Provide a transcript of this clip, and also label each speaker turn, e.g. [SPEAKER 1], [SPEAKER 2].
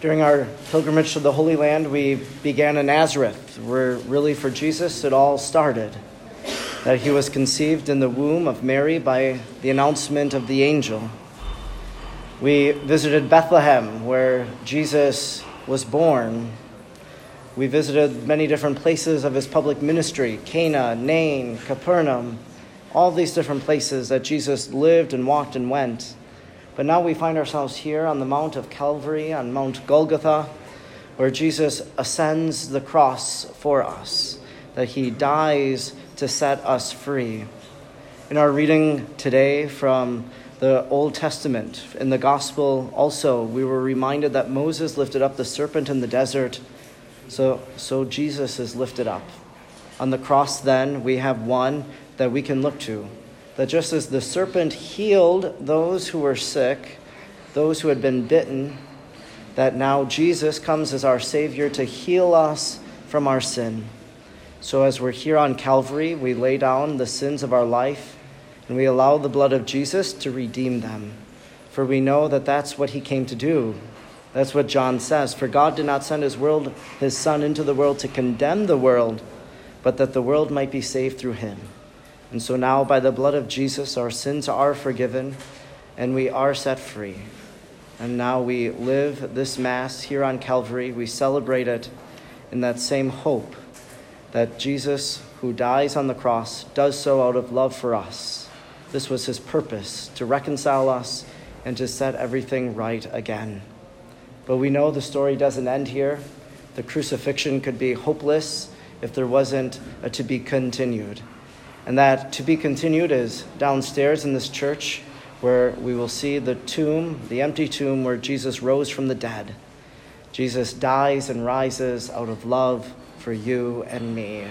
[SPEAKER 1] During our pilgrimage to the Holy Land, we began in Nazareth, where really for Jesus it all started. That he was conceived in the womb of Mary by the announcement of the angel. We visited Bethlehem, where Jesus was born. We visited many different places of his public ministry Cana, Nain, Capernaum, all these different places that Jesus lived and walked and went. But now we find ourselves here on the Mount of Calvary, on Mount Golgotha, where Jesus ascends the cross for us, that he dies to set us free. In our reading today from the Old Testament, in the Gospel also, we were reminded that Moses lifted up the serpent in the desert, so, so Jesus is lifted up. On the cross, then, we have one that we can look to that just as the serpent healed those who were sick, those who had been bitten, that now Jesus comes as our Savior to heal us from our sin. So, as we're here on Calvary, we lay down the sins of our life and we allow the blood of Jesus to redeem them. For we know that that's what He came to do. That's what John says. For God did not send His world, His Son into the world to condemn the world, but that the world might be saved through Him. And so now, by the blood of Jesus, our sins are forgiven and we are set free. And now we live this Mass here on Calvary. We celebrate it in that same hope that Jesus, who dies on the cross, does so out of love for us. This was his purpose to reconcile us and to set everything right again. But we know the story doesn't end here. The crucifixion could be hopeless if there wasn't a to be continued. And that to be continued is downstairs in this church where we will see the tomb, the empty tomb where Jesus rose from the dead. Jesus dies and rises out of love for you and me.